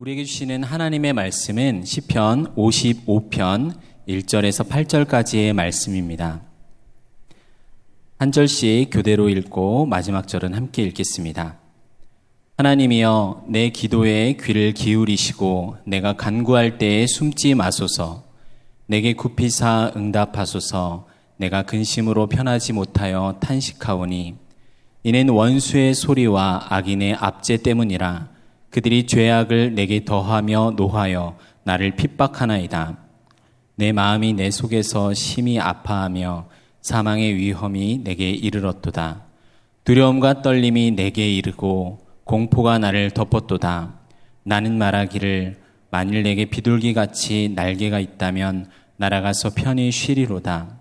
우리에게 주시는 하나님의 말씀은 시편 55편 1절에서 8절까지의 말씀입니다. 한 절씩 교대로 읽고 마지막 절은 함께 읽겠습니다. 하나님이여 내 기도에 귀를 기울이시고 내가 간구할 때에 숨지 마소서 내게 굽히사 응답하소서 내가 근심으로 편하지 못하여 탄식하오니 이는 원수의 소리와 악인의 압제 때문이라 그들이 죄악을 내게 더하며 노하여 나를 핍박하나이다. 내 마음이 내 속에서 심히 아파하며 사망의 위험이 내게 이르렀도다. 두려움과 떨림이 내게 이르고 공포가 나를 덮었도다. 나는 말하기를 만일 내게 비둘기 같이 날개가 있다면 날아가서 편히 쉬리로다.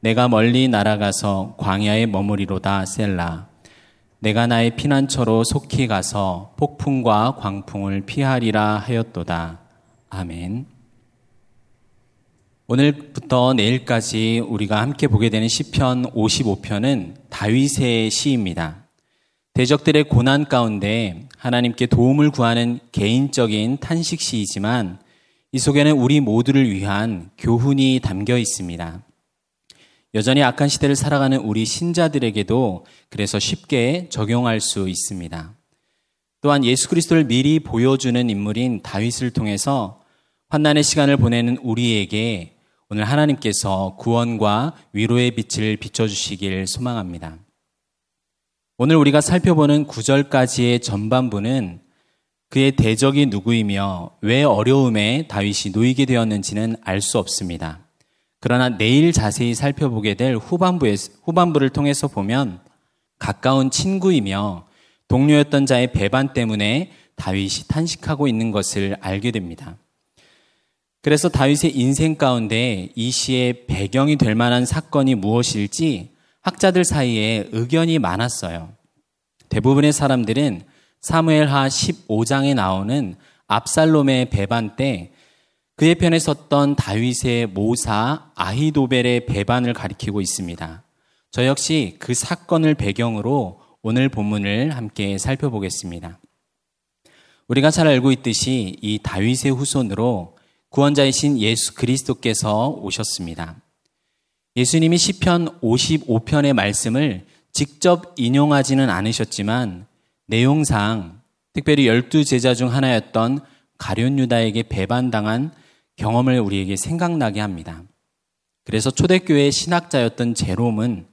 내가 멀리 날아가서 광야에 머무리로다 셀라. 내가 나의 피난처로 속히 가서 폭풍과 광풍을 피하리라 하였도다. 아멘. 오늘부터 내일까지 우리가 함께 보게 되는 시편 55편은 다윗의 시입니다. 대적들의 고난 가운데 하나님께 도움을 구하는 개인적인 탄식 시이지만 이 속에는 우리 모두를 위한 교훈이 담겨 있습니다. 여전히 악한 시대를 살아가는 우리 신자들에게도 그래서 쉽게 적용할 수 있습니다. 또한 예수 그리스도를 미리 보여주는 인물인 다윗을 통해서 환난의 시간을 보내는 우리에게 오늘 하나님께서 구원과 위로의 빛을 비춰주시길 소망합니다. 오늘 우리가 살펴보는 구절까지의 전반부는 그의 대적이 누구이며 왜 어려움에 다윗이 놓이게 되었는지는 알 수 없습니다. 그러나 내일 자세히 살펴보게 될 후반부에, 후반부를 통해서 보면 가까운 친구이며 동료였던 자의 배반 때문에 다윗이 탄식하고 있는 것을 알게 됩니다. 그래서 다윗의 인생 가운데 이 시의 배경이 될 만한 사건이 무엇일지 학자들 사이에 의견이 많았어요. 대부분의 사람들은 사무엘하 15장에 나오는 압살롬의 배반 때 그의 편에 섰던 다윗의 모사 아히도벨의 배반을 가리키고 있습니다. 저 역시 그 사건을 배경으로 오늘 본문을 함께 살펴보겠습니다. 우리가 잘 알고 있듯이 이 다윗의 후손으로 구원자이신 예수 그리스도께서 오셨습니다. 예수님이 시편 55편의 말씀을 직접 인용하지는 않으셨지만 내용상 특별히 열두 제자 중 하나였던 가룟 유다에게 배반당한 경험을 우리에게 생각나게 합니다. 그래서 초대교회 신학자였던 제롬은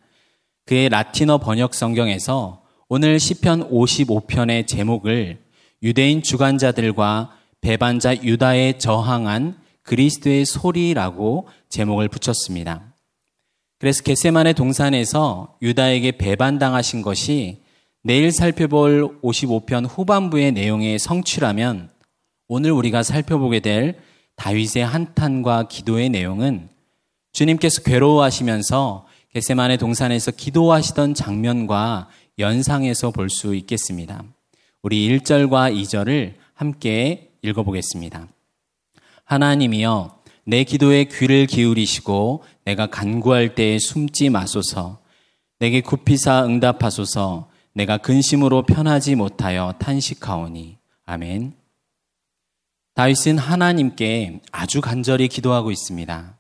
그의 라틴어 번역 성경에서 오늘 시편 55편의 제목을 유대인 주관자들과 배반자 유다에 저항한 그리스도의 소리라고 제목을 붙였습니다. 그래서 겟세만의 동산에서 유다에게 배반당하신 것이 내일 살펴볼 55편 후반부의 내용의 성취라면 오늘 우리가 살펴보게 될 다윗의 한탄과 기도의 내용은 주님께서 괴로워하시면서 겟세만의 동산에서 기도하시던 장면과 연상해서 볼 수 있겠습니다. 우리 1절과 2절을 함께 읽어보겠습니다. 하나님이여 내 기도에 귀를 기울이시고 내가 간구할 때에 숨지 마소서 내게 굽히사 응답하소서 내가 근심으로 편하지 못하여 탄식하오니 아멘. 다윗은 하나님께 아주 간절히 기도하고 있습니다.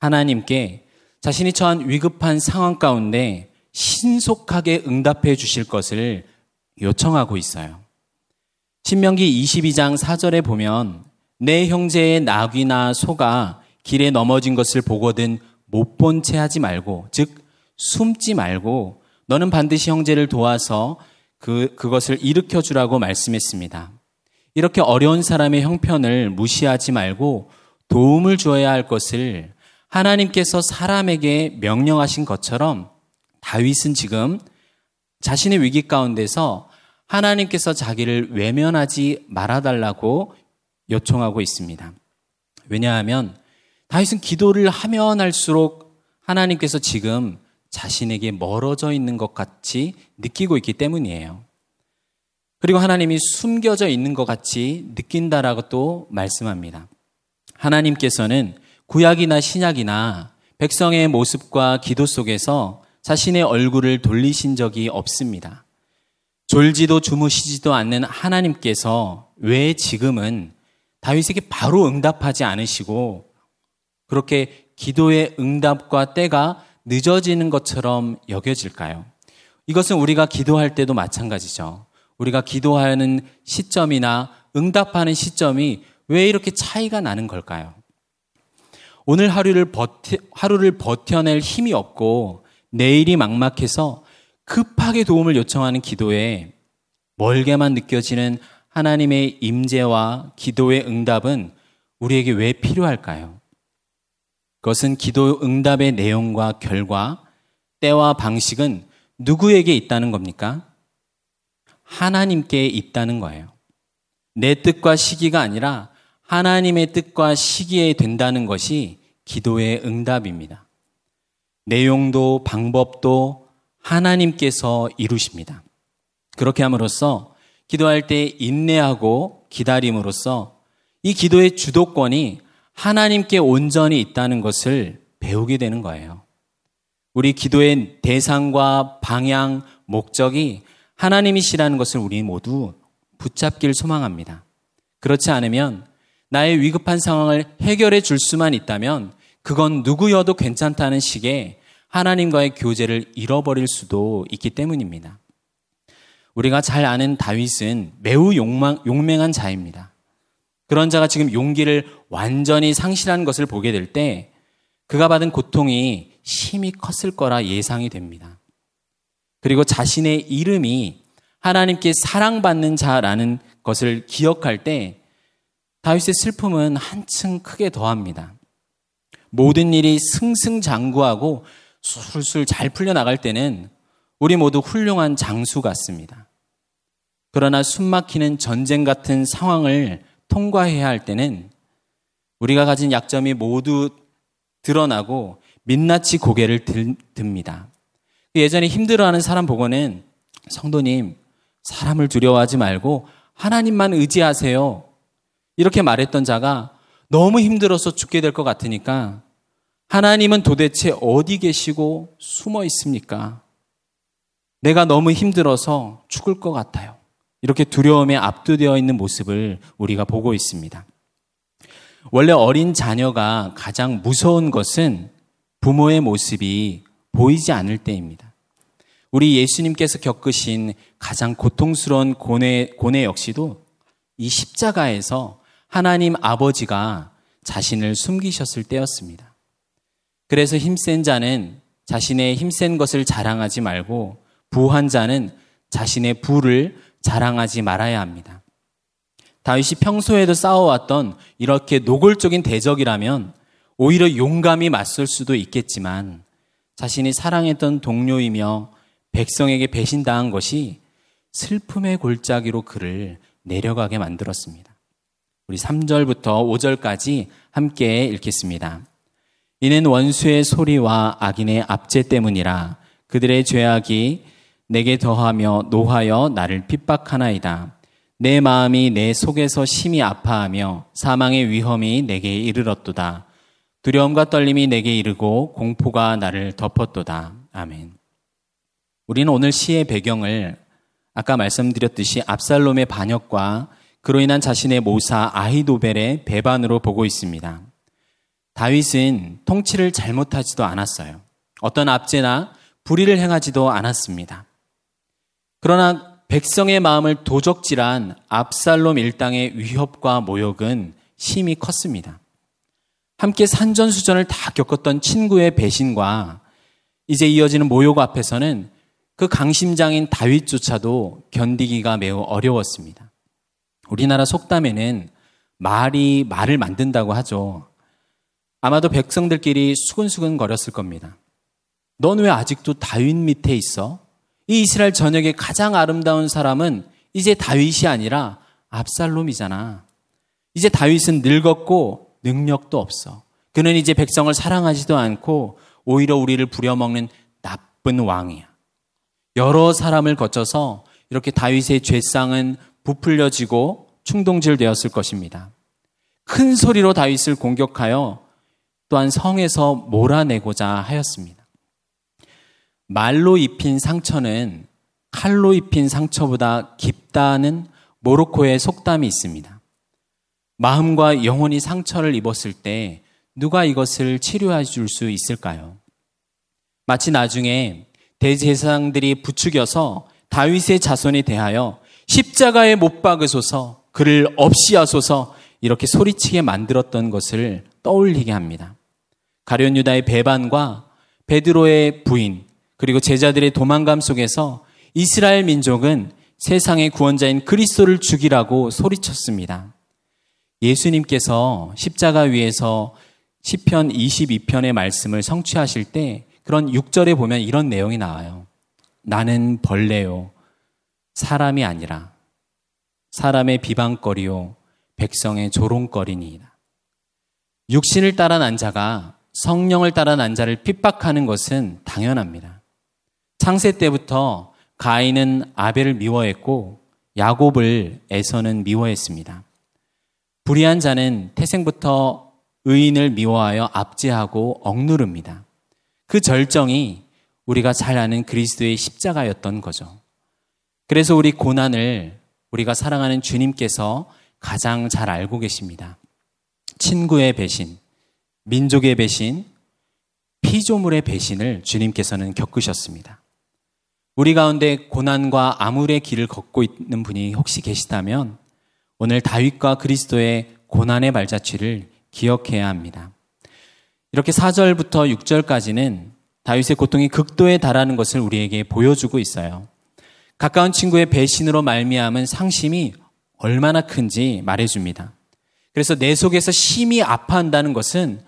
하나님께 자신이 처한 위급한 상황 가운데 신속하게 응답해 주실 것을 요청하고 있어요. 신명기 22장 4절에 보면 내 형제의 낙이나 소가 길에 넘어진 것을 보거든 못 본 채 하지 말고 즉 숨지 말고 너는 반드시 형제를 도와서 그 그것을 일으켜 주라고 말씀했습니다. 이렇게 어려운 사람의 형편을 무시하지 말고 도움을 주어야 할 것을 하나님께서 사람에게 명령하신 것처럼 다윗은 지금 자신의 위기 가운데서 하나님께서 자기를 외면하지 말아달라고 요청하고 있습니다. 왜냐하면 다윗은 기도를 하면 할수록 하나님께서 지금 자신에게 멀어져 있는 것 같이 느끼고 있기 때문이에요. 그리고 하나님이 숨겨져 있는 것 같이 느낀다라고 또 말씀합니다. 하나님께서는 구약이나 신약이나 백성의 모습과 기도 속에서 자신의 얼굴을 돌리신 적이 없습니다. 졸지도 주무시지도 않는 하나님께서 왜 지금은 다윗에게 바로 응답하지 않으시고 그렇게 기도의 응답과 때가 늦어지는 것처럼 여겨질까요? 이것은 우리가 기도할 때도 마찬가지죠. 우리가 기도하는 시점이나 응답하는 시점이 왜 이렇게 차이가 나는 걸까요? 오늘 하루를 버텨, 하루를 버텨낼 힘이 없고 내일이 막막해서 급하게 도움을 요청하는 기도에 멀게만 느껴지는 하나님의 임재와 기도의 응답은 우리에게 왜 필요할까요? 그것은 기도 응답의 내용과 결과, 때와 방식은 누구에게 있다는 겁니까? 하나님께 있다는 거예요. 내 뜻과 시기가 아니라 하나님의 뜻과 시기에 된다는 것이 기도의 응답입니다. 내용도 방법도 하나님께서 이루십니다. 그렇게 함으로써 기도할 때 인내하고 기다림으로써 이 기도의 주도권이 하나님께 온전히 있다는 것을 배우게 되는 거예요. 우리 기도의 대상과 방향, 목적이 하나님이시라는 것을 우리 모두 붙잡길 소망합니다. 그렇지 않으면 나의 위급한 상황을 해결해 줄 수만 있다면 그건 누구여도 괜찮다는 식의 하나님과의 교제를 잃어버릴 수도 있기 때문입니다. 우리가 잘 아는 다윗은 매우 욕망, 용맹한 자입니다. 그런 자가 지금 용기를 완전히 상실한 것을 보게 될 때 그가 받은 고통이 심히 컸을 거라 예상이 됩니다. 그리고 자신의 이름이 하나님께 사랑받는 자라는 것을 기억할 때 다윗의 슬픔은 한층 크게 더합니다. 모든 일이 승승장구하고 술술 잘 풀려나갈 때는 우리 모두 훌륭한 장수 같습니다. 그러나 숨막히는 전쟁 같은 상황을 통과해야 할 때는 우리가 가진 약점이 모두 드러나고 민낯이 고개를 듭니다. 예전에 힘들어하는 사람 보고는 성도님, 사람을 두려워하지 말고 하나님만 의지하세요. 이렇게 말했던 자가 너무 힘들어서 죽게 될 것 같으니까 하나님은 도대체 어디 계시고 숨어 있습니까? 내가 너무 힘들어서 죽을 것 같아요. 이렇게 두려움에 압도되어 있는 모습을 우리가 보고 있습니다. 원래 어린 자녀가 가장 무서운 것은 부모의 모습이 보이지 않을 때입니다. 우리 예수님께서 겪으신 가장 고통스러운 고뇌, 고뇌 역시도 이 십자가에서 하나님 아버지가 자신을 숨기셨을 때였습니다. 그래서 힘센 자는 자신의 힘센 것을 자랑하지 말고 부한 자는 자신의 부를 자랑하지 말아야 합니다. 다윗이 평소에도 싸워왔던 이렇게 노골적인 대적이라면 오히려 용감히 맞설 수도 있겠지만 자신이 사랑했던 동료이며 백성에게 배신당한 것이 슬픔의 골짜기로 그를 내려가게 만들었습니다. 우리 3절부터 5절까지 함께 읽겠습니다. 이는 원수의 소리와 악인의 압제 때문이라 그들의 죄악이 내게 더하며 노하여 나를 핍박하나이다. 내 마음이 내 속에서 심히 아파하며 사망의 위험이 내게 이르렀도다. 두려움과 떨림이 내게 이르고 공포가 나를 덮었도다. 아멘. 우리는 오늘 시의 배경을 아까 말씀드렸듯이 압살롬의 반역과 그로 인한 자신의 모사 아히도벨의 배반으로 보고 있습니다. 다윗은 통치를 잘못하지도 않았어요. 어떤 압제나 불의를 행하지도 않았습니다. 그러나 백성의 마음을 도적질한 압살롬 일당의 위협과 모욕은 심히 컸습니다. 함께 산전수전을 다 겪었던 친구의 배신과 이제 이어지는 모욕 앞에서는 그 강심장인 다윗조차도 견디기가 매우 어려웠습니다. 우리나라 속담에는 말이 말을 만든다고 하죠. 아마도 백성들끼리 수근수근 거렸을 겁니다. 넌 왜 아직도 다윗 밑에 있어? 이 이스라엘 전역의 가장 아름다운 사람은 이제 다윗이 아니라 압살롬이잖아. 이제 다윗은 늙었고 능력도 없어. 그는 이제 백성을 사랑하지도 않고 오히려 우리를 부려먹는 나쁜 왕이야. 여러 사람을 거쳐서 이렇게 다윗의 죄상은 부풀려지고 충동질 되었을 것입니다. 큰 소리로 다윗을 공격하여 또한 성에서 몰아내고자 하였습니다. 말로 입힌 상처는 칼로 입힌 상처보다 깊다는 모로코의 속담이 있습니다. 마음과 영혼이 상처를 입었을 때 누가 이것을 치료해 줄 수 있을까요? 마치 나중에 대제사장들이 부추겨서 다윗의 자손에 대하여 십자가에 못 박으소서 그를 없이 하소서 이렇게 소리치게 만들었던 것을 떠올리게 합니다. 가련 유다의 배반과 베드로의 부인 그리고 제자들의 도망감 속에서 이스라엘 민족은 세상의 구원자인 그리스도를 죽이라고 소리쳤습니다. 예수님께서 십자가 위에서 시편 22편의 말씀을 성취하실 때 그런 6절에 보면 이런 내용이 나와요. 나는 벌레요. 사람이 아니라 사람의 비방거리요. 백성의 조롱거리니이다. 육신을 따라 난 자가 성령을 따라 난 자를 핍박하는 것은 당연합니다. 창세 때부터 가인은 아벨을 미워했고 야곱을 에서는 미워했습니다. 불의한 자는 태생부터 의인을 미워하여 압제하고 억누릅니다. 그 절정이 우리가 잘 아는 그리스도의 십자가였던 거죠. 그래서 우리 고난을 우리가 사랑하는 주님께서 가장 잘 알고 계십니다. 친구의 배신, 민족의 배신, 피조물의 배신을 주님께서는 겪으셨습니다. 우리 가운데 고난과 암울의 길을 걷고 있는 분이 혹시 계시다면 오늘 다윗과 그리스도의 고난의 발자취를 기억해야 합니다. 이렇게 4절부터 6절까지는 다윗의 고통이 극도에 달하는 것을 우리에게 보여주고 있어요. 가까운 친구의 배신으로 말미암은 상심이 얼마나 큰지 말해줍니다. 그래서 내 속에서 심히 아파한다는 것은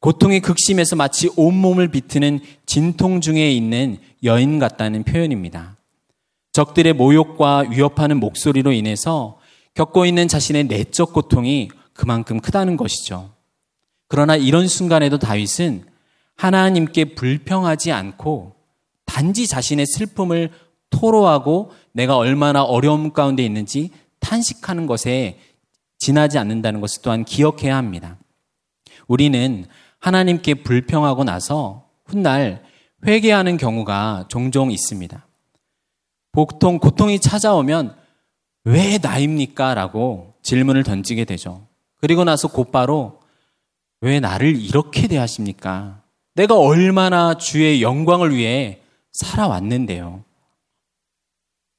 고통의 극심에서 마치 온몸을 비트는 진통 중에 있는 여인 같다는 표현입니다. 적들의 모욕과 위협하는 목소리로 인해서 겪고 있는 자신의 내적 고통이 그만큼 크다는 것이죠. 그러나 이런 순간에도 다윗은 하나님께 불평하지 않고 단지 자신의 슬픔을 토로하고 내가 얼마나 어려움 가운데 있는지 탄식하는 것에 지나지 않는다는 것을 또한 기억해야 합니다. 우리는 하나님께 불평하고 나서 훗날 회개하는 경우가 종종 있습니다. 보통 고통이 찾아오면 왜 나입니까? 라고 질문을 던지게 되죠. 그리고 나서 곧바로 왜 나를 이렇게 대하십니까? 내가 얼마나 주의 영광을 위해 살아왔는데요.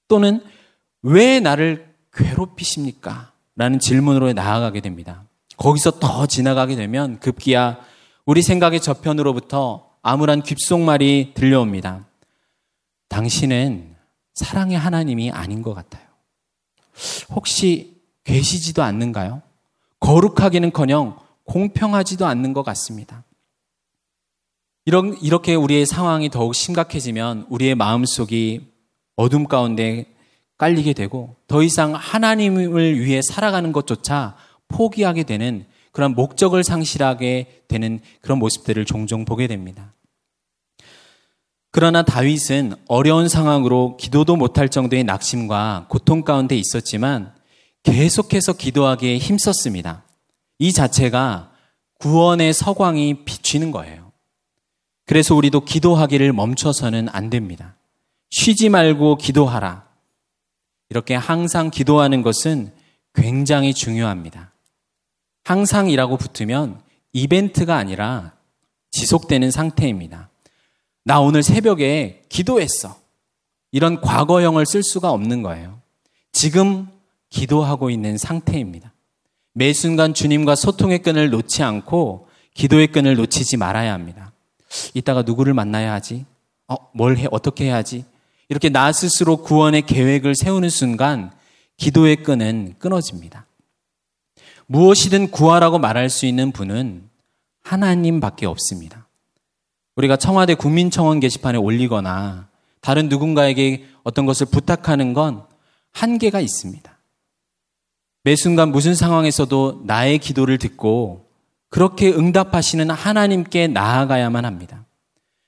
또는 왜 나를 괴롭히십니까? 라는 질문으로 나아가게 됩니다. 거기서 더 지나가게 되면 급기야 우리 생각의 저편으로부터 암울한 귓속말이 들려옵니다. 당신은 사랑의 하나님이 아닌 것 같아요. 혹시 계시지도 않는가요? 거룩하기는 커녕 공평하지도 않는 것 같습니다. 이런, 이렇게 우리의 상황이 더욱 심각해지면 우리의 마음속이 어둠 가운데 깔리게 되고 더 이상 하나님을 위해 살아가는 것조차 포기하게 되는 그런 목적을 상실하게 되는 그런 모습들을 종종 보게 됩니다. 그러나 다윗은 어려운 상황으로 기도도 못할 정도의 낙심과 고통 가운데 있었지만 계속해서 기도하기에 힘썼습니다. 이 자체가 구원의 서광이 비치는 거예요. 그래서 우리도 기도하기를 멈춰서는 안 됩니다. 쉬지 말고 기도하라. 이렇게 항상 기도하는 것은 굉장히 중요합니다. 항상이라고 붙으면 이벤트가 아니라 지속되는 상태입니다. 나 오늘 새벽에 기도했어. 이런 과거형을 쓸 수가 없는 거예요. 지금 기도하고 있는 상태입니다. 매 순간 주님과 소통의 끈을 놓지 않고 기도의 끈을 놓치지 말아야 합니다. 이따가 누구를 만나야 하지? 어, 뭘 해? 어떻게 해야지? 이렇게 나 스스로 구원의 계획을 세우는 순간 기도의 끈은 끊어집니다. 무엇이든 구하라고 말할 수 있는 분은 하나님밖에 없습니다. 우리가 청와대 국민청원 게시판에 올리거나 다른 누군가에게 어떤 것을 부탁하는 건 한계가 있습니다. 매 순간 무슨 상황에서도 나의 기도를 듣고 그렇게 응답하시는 하나님께 나아가야만 합니다.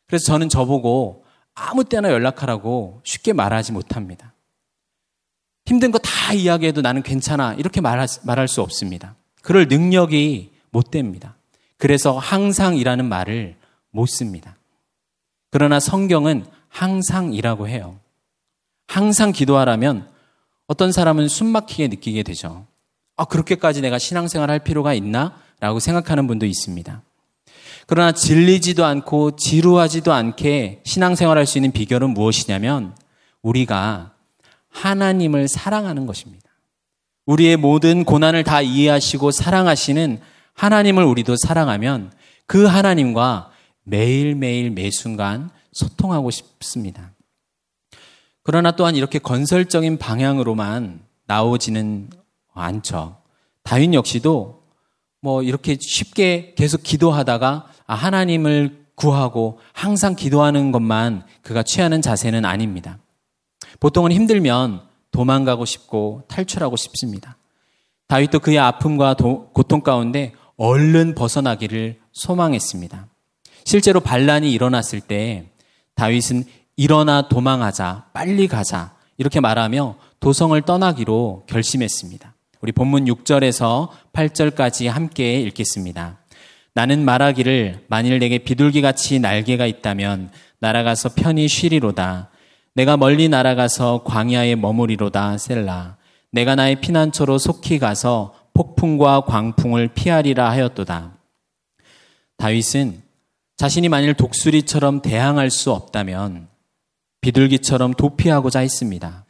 그래서 저는 저보고 아무 때나 연락하라고 쉽게 말하지 못합니다. 힘든 거 다 이야기해도 나는 괜찮아. 이렇게 말할, 수 없습니다. 그럴 능력이 못 됩니다. 그래서 항상이라는 말을 못 씁니다. 그러나 성경은 항상이라고 해요. 항상 기도하라면 어떤 사람은 숨 막히게 느끼게 되죠. 아, 그렇게까지 내가 신앙생활 할 필요가 있나? 라고 생각하는 분도 있습니다. 그러나 질리지도 않고 지루하지도 않게 신앙생활 할수 있는 비결은 무엇이냐면 우리가 하나님을 사랑하는 것입니다. 우리의 모든 고난을 다 이해하시고 사랑하시는 하나님을 우리도 사랑하면 그 하나님과 매일매일 매순간 소통하고 싶습니다. 그러나 또한 이렇게 건설적인 방향으로만 나오지는 않죠. 다윈 역시도 뭐 이렇게 쉽게 계속 기도하다가 아, 하나님을 구하고 항상 기도하는 것만 그가 취하는 자세는 아닙니다. 보통은 힘들면 도망가고 싶고 탈출하고 싶습니다. 다윗도 그의 아픔과 도, 고통 가운데 얼른 벗어나기를 소망했습니다. 실제로 반란이 일어났을 때 다윗은 일어나 도망하자, 빨리 가자, 이렇게 말하며 도성을 떠나기로 결심했습니다. 우리 본문 6절에서 8절까지 함께 읽겠습니다. 나는 말하기를 만일 내게 비둘기 같이 날개가 있다면 날아가서 편히 쉬리로다. 내가 멀리 날아가서 광야에 머무리로다 셀라. 내가 나의 피난처로 속히 가서 폭풍과 광풍을 피하리라 하였도다. 다윗은 자신이 만일 독수리처럼 대항할 수 없다면 비둘기처럼 도피하고자 했습니다.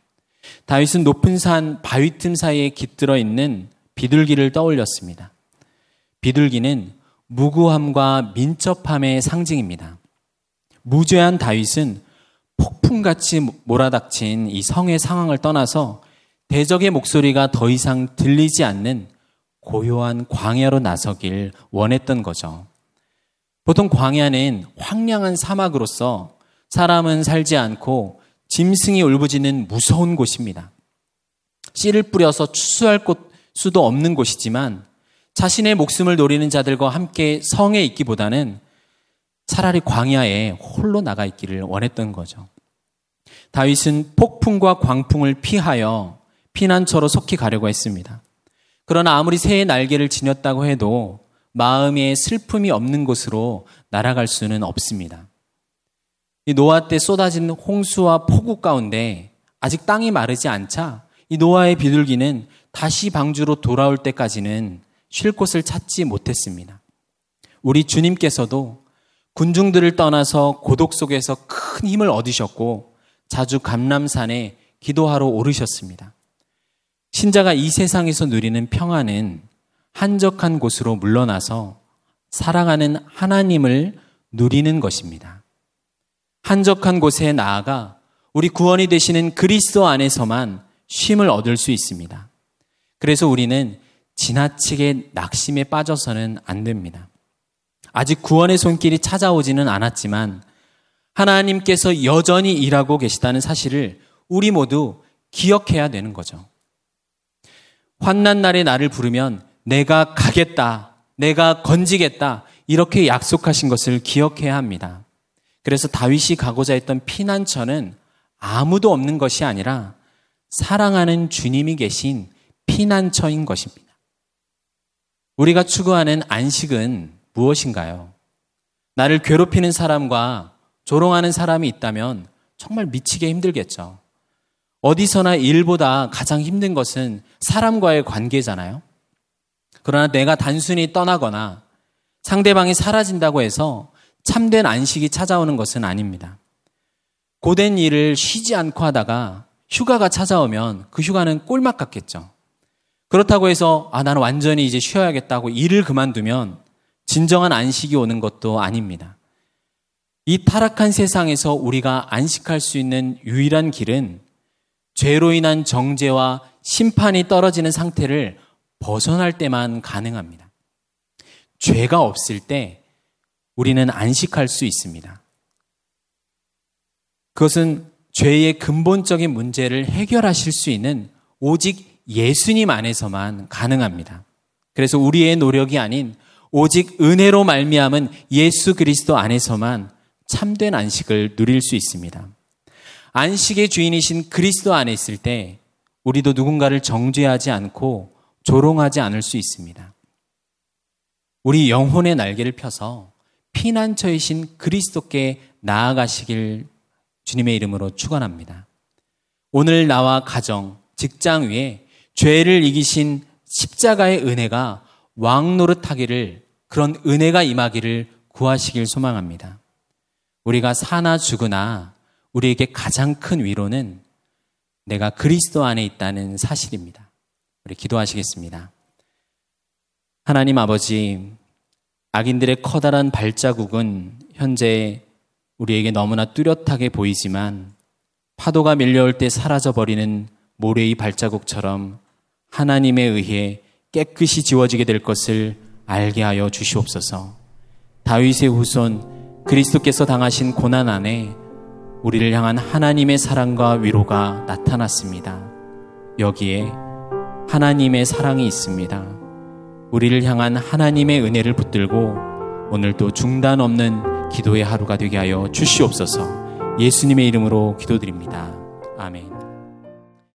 다윗은 높은 산 바위 틈 사이에 깃들어 있는 비둘기를 떠올렸습니다. 비둘기는 무구함과 민첩함의 상징입니다. 무죄한 다윗은 폭풍같이 몰아닥친 이 성의 상황을 떠나서 대적의 목소리가 더 이상 들리지 않는 고요한 광야로 나서길 원했던 거죠. 보통 광야는 황량한 사막으로서 사람은 살지 않고 짐승이 울부짖는 무서운 곳입니다. 씨를 뿌려서 추수할 곳 수도 없는 곳이지만 자신의 목숨을 노리는 자들과 함께 성에 있기보다는 차라리 광야에 홀로 나가 있기를 원했던 거죠. 다윗은 폭풍과 광풍을 피하여 피난처로 속히 가려고 했습니다. 그러나 아무리 새의 날개를 지녔다고 해도 마음에 슬픔이 없는 곳으로 날아갈 수는 없습니다. 이 노아 때 쏟아진 홍수와 폭우 가운데 아직 땅이 마르지 않자 이 노아의 비둘기는 다시 방주로 돌아올 때까지는 쉴 곳을 찾지 못했습니다. 우리 주님께서도 군중들을 떠나서 고독 속에서 큰 힘을 얻으셨고 자주 감람산에 기도하러 오르셨습니다. 신자가 이 세상에서 누리는 평안은 한적한 곳으로 물러나서 사랑하는 하나님을 누리는 것입니다. 한적한 곳에 나아가 우리 구원이 되시는 그리스도 안에서만 쉼을 얻을 수 있습니다. 그래서 우리는 지나치게 낙심에 빠져서는 안 됩니다. 아직 구원의 손길이 찾아오지는 않았지만 하나님께서 여전히 일하고 계시다는 사실을 우리 모두 기억해야 되는 거죠. 환난 날에 나를 부르면 내가 가겠다, 내가 건지겠다, 이렇게 약속하신 것을 기억해야 합니다. 그래서 다윗이 가고자 했던 피난처는 아무도 없는 것이 아니라 사랑하는 주님이 계신 피난처인 것입니다. 우리가 추구하는 안식은 무엇인가요? 나를 괴롭히는 사람과 조롱하는 사람이 있다면 정말 미치게 힘들겠죠. 어디서나 일보다 가장 힘든 것은 사람과의 관계잖아요. 그러나 내가 단순히 떠나거나 상대방이 사라진다고 해서 참된 안식이 찾아오는 것은 아닙니다. 고된 일을 쉬지 않고 하다가 휴가가 찾아오면 그 휴가는 꼴막 같겠죠. 그렇다고 해서 아 나는 완전히 이제 쉬어야겠다고 일을 그만두면 진정한 안식이 오는 것도 아닙니다. 이 타락한 세상에서 우리가 안식할 수 있는 유일한 길은 죄로 인한 정죄와 심판이 떨어지는 상태를 벗어날 때만 가능합니다. 죄가 없을 때 우리는 안식할 수 있습니다. 그것은 죄의 근본적인 문제를 해결하실 수 있는 오직 예수님 안에서만 가능합니다. 그래서 우리의 노력이 아닌 오직 은혜로 말미암은 예수 그리스도 안에서만 참된 안식을 누릴 수 있습니다. 안식의 주인이신 그리스도 안에 있을 때 우리도 누군가를 정죄하지 않고 조롱하지 않을 수 있습니다. 우리 영혼의 날개를 펴서 피난처이신 그리스도께 나아가시길 주님의 이름으로 축원합니다. 오늘 나와 가정, 직장 위에 죄를 이기신 십자가의 은혜가 왕 노릇하기를 그런 은혜가 임하기를 구하시길 소망합니다. 우리가 사나 죽으나 우리에게 가장 큰 위로는 내가 그리스도 안에 있다는 사실입니다. 우리 기도하시겠습니다. 하나님 아버지, 악인들의 커다란 발자국은 현재 우리에게 너무나 뚜렷하게 보이지만 파도가 밀려올 때 사라져버리는 모래의 발자국처럼 하나님에 의해 깨끗이 지워지게 될 것을 알게 하여 주시옵소서. 다윗의 후손 그리스도께서 당하신 고난 안에 우리를 향한 하나님의 사랑과 위로가 나타났습니다. 여기에 하나님의 사랑이 있습니다. 우리를 향한 하나님의 은혜를 붙들고 오늘도 중단 없는 기도의 하루가 되게 하여 주시옵소서 예수님의 이름으로 기도드립니다. 아멘.